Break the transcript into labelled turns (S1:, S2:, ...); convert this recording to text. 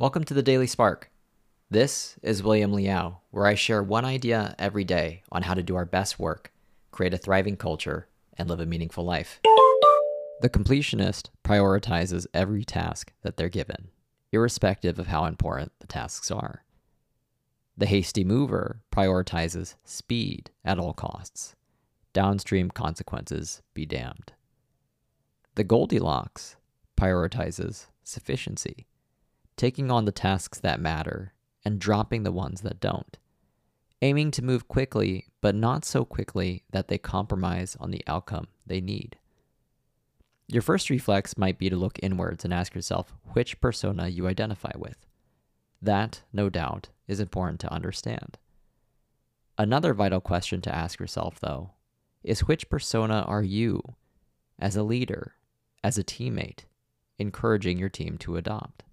S1: Welcome to the Daily Spark. This is William Liao, where I share one idea every day on how to do our best work, create a thriving culture, and live a meaningful life. The completionist prioritizes every task that they're given, irrespective of how important the tasks are. The hasty mover prioritizes speed at all costs. Downstream consequences be damned. The Goldilocks prioritizes sufficiency, taking on the tasks that matter and dropping the ones that don't, aiming to move quickly, but not so quickly that they compromise on the outcome they need. Your first reflex might be to look inwards and ask yourself which persona you identify with. That, no doubt, is important to understand. Another vital question to ask yourself, though, is which persona are you as a leader, as a teammate, encouraging your team to adopt?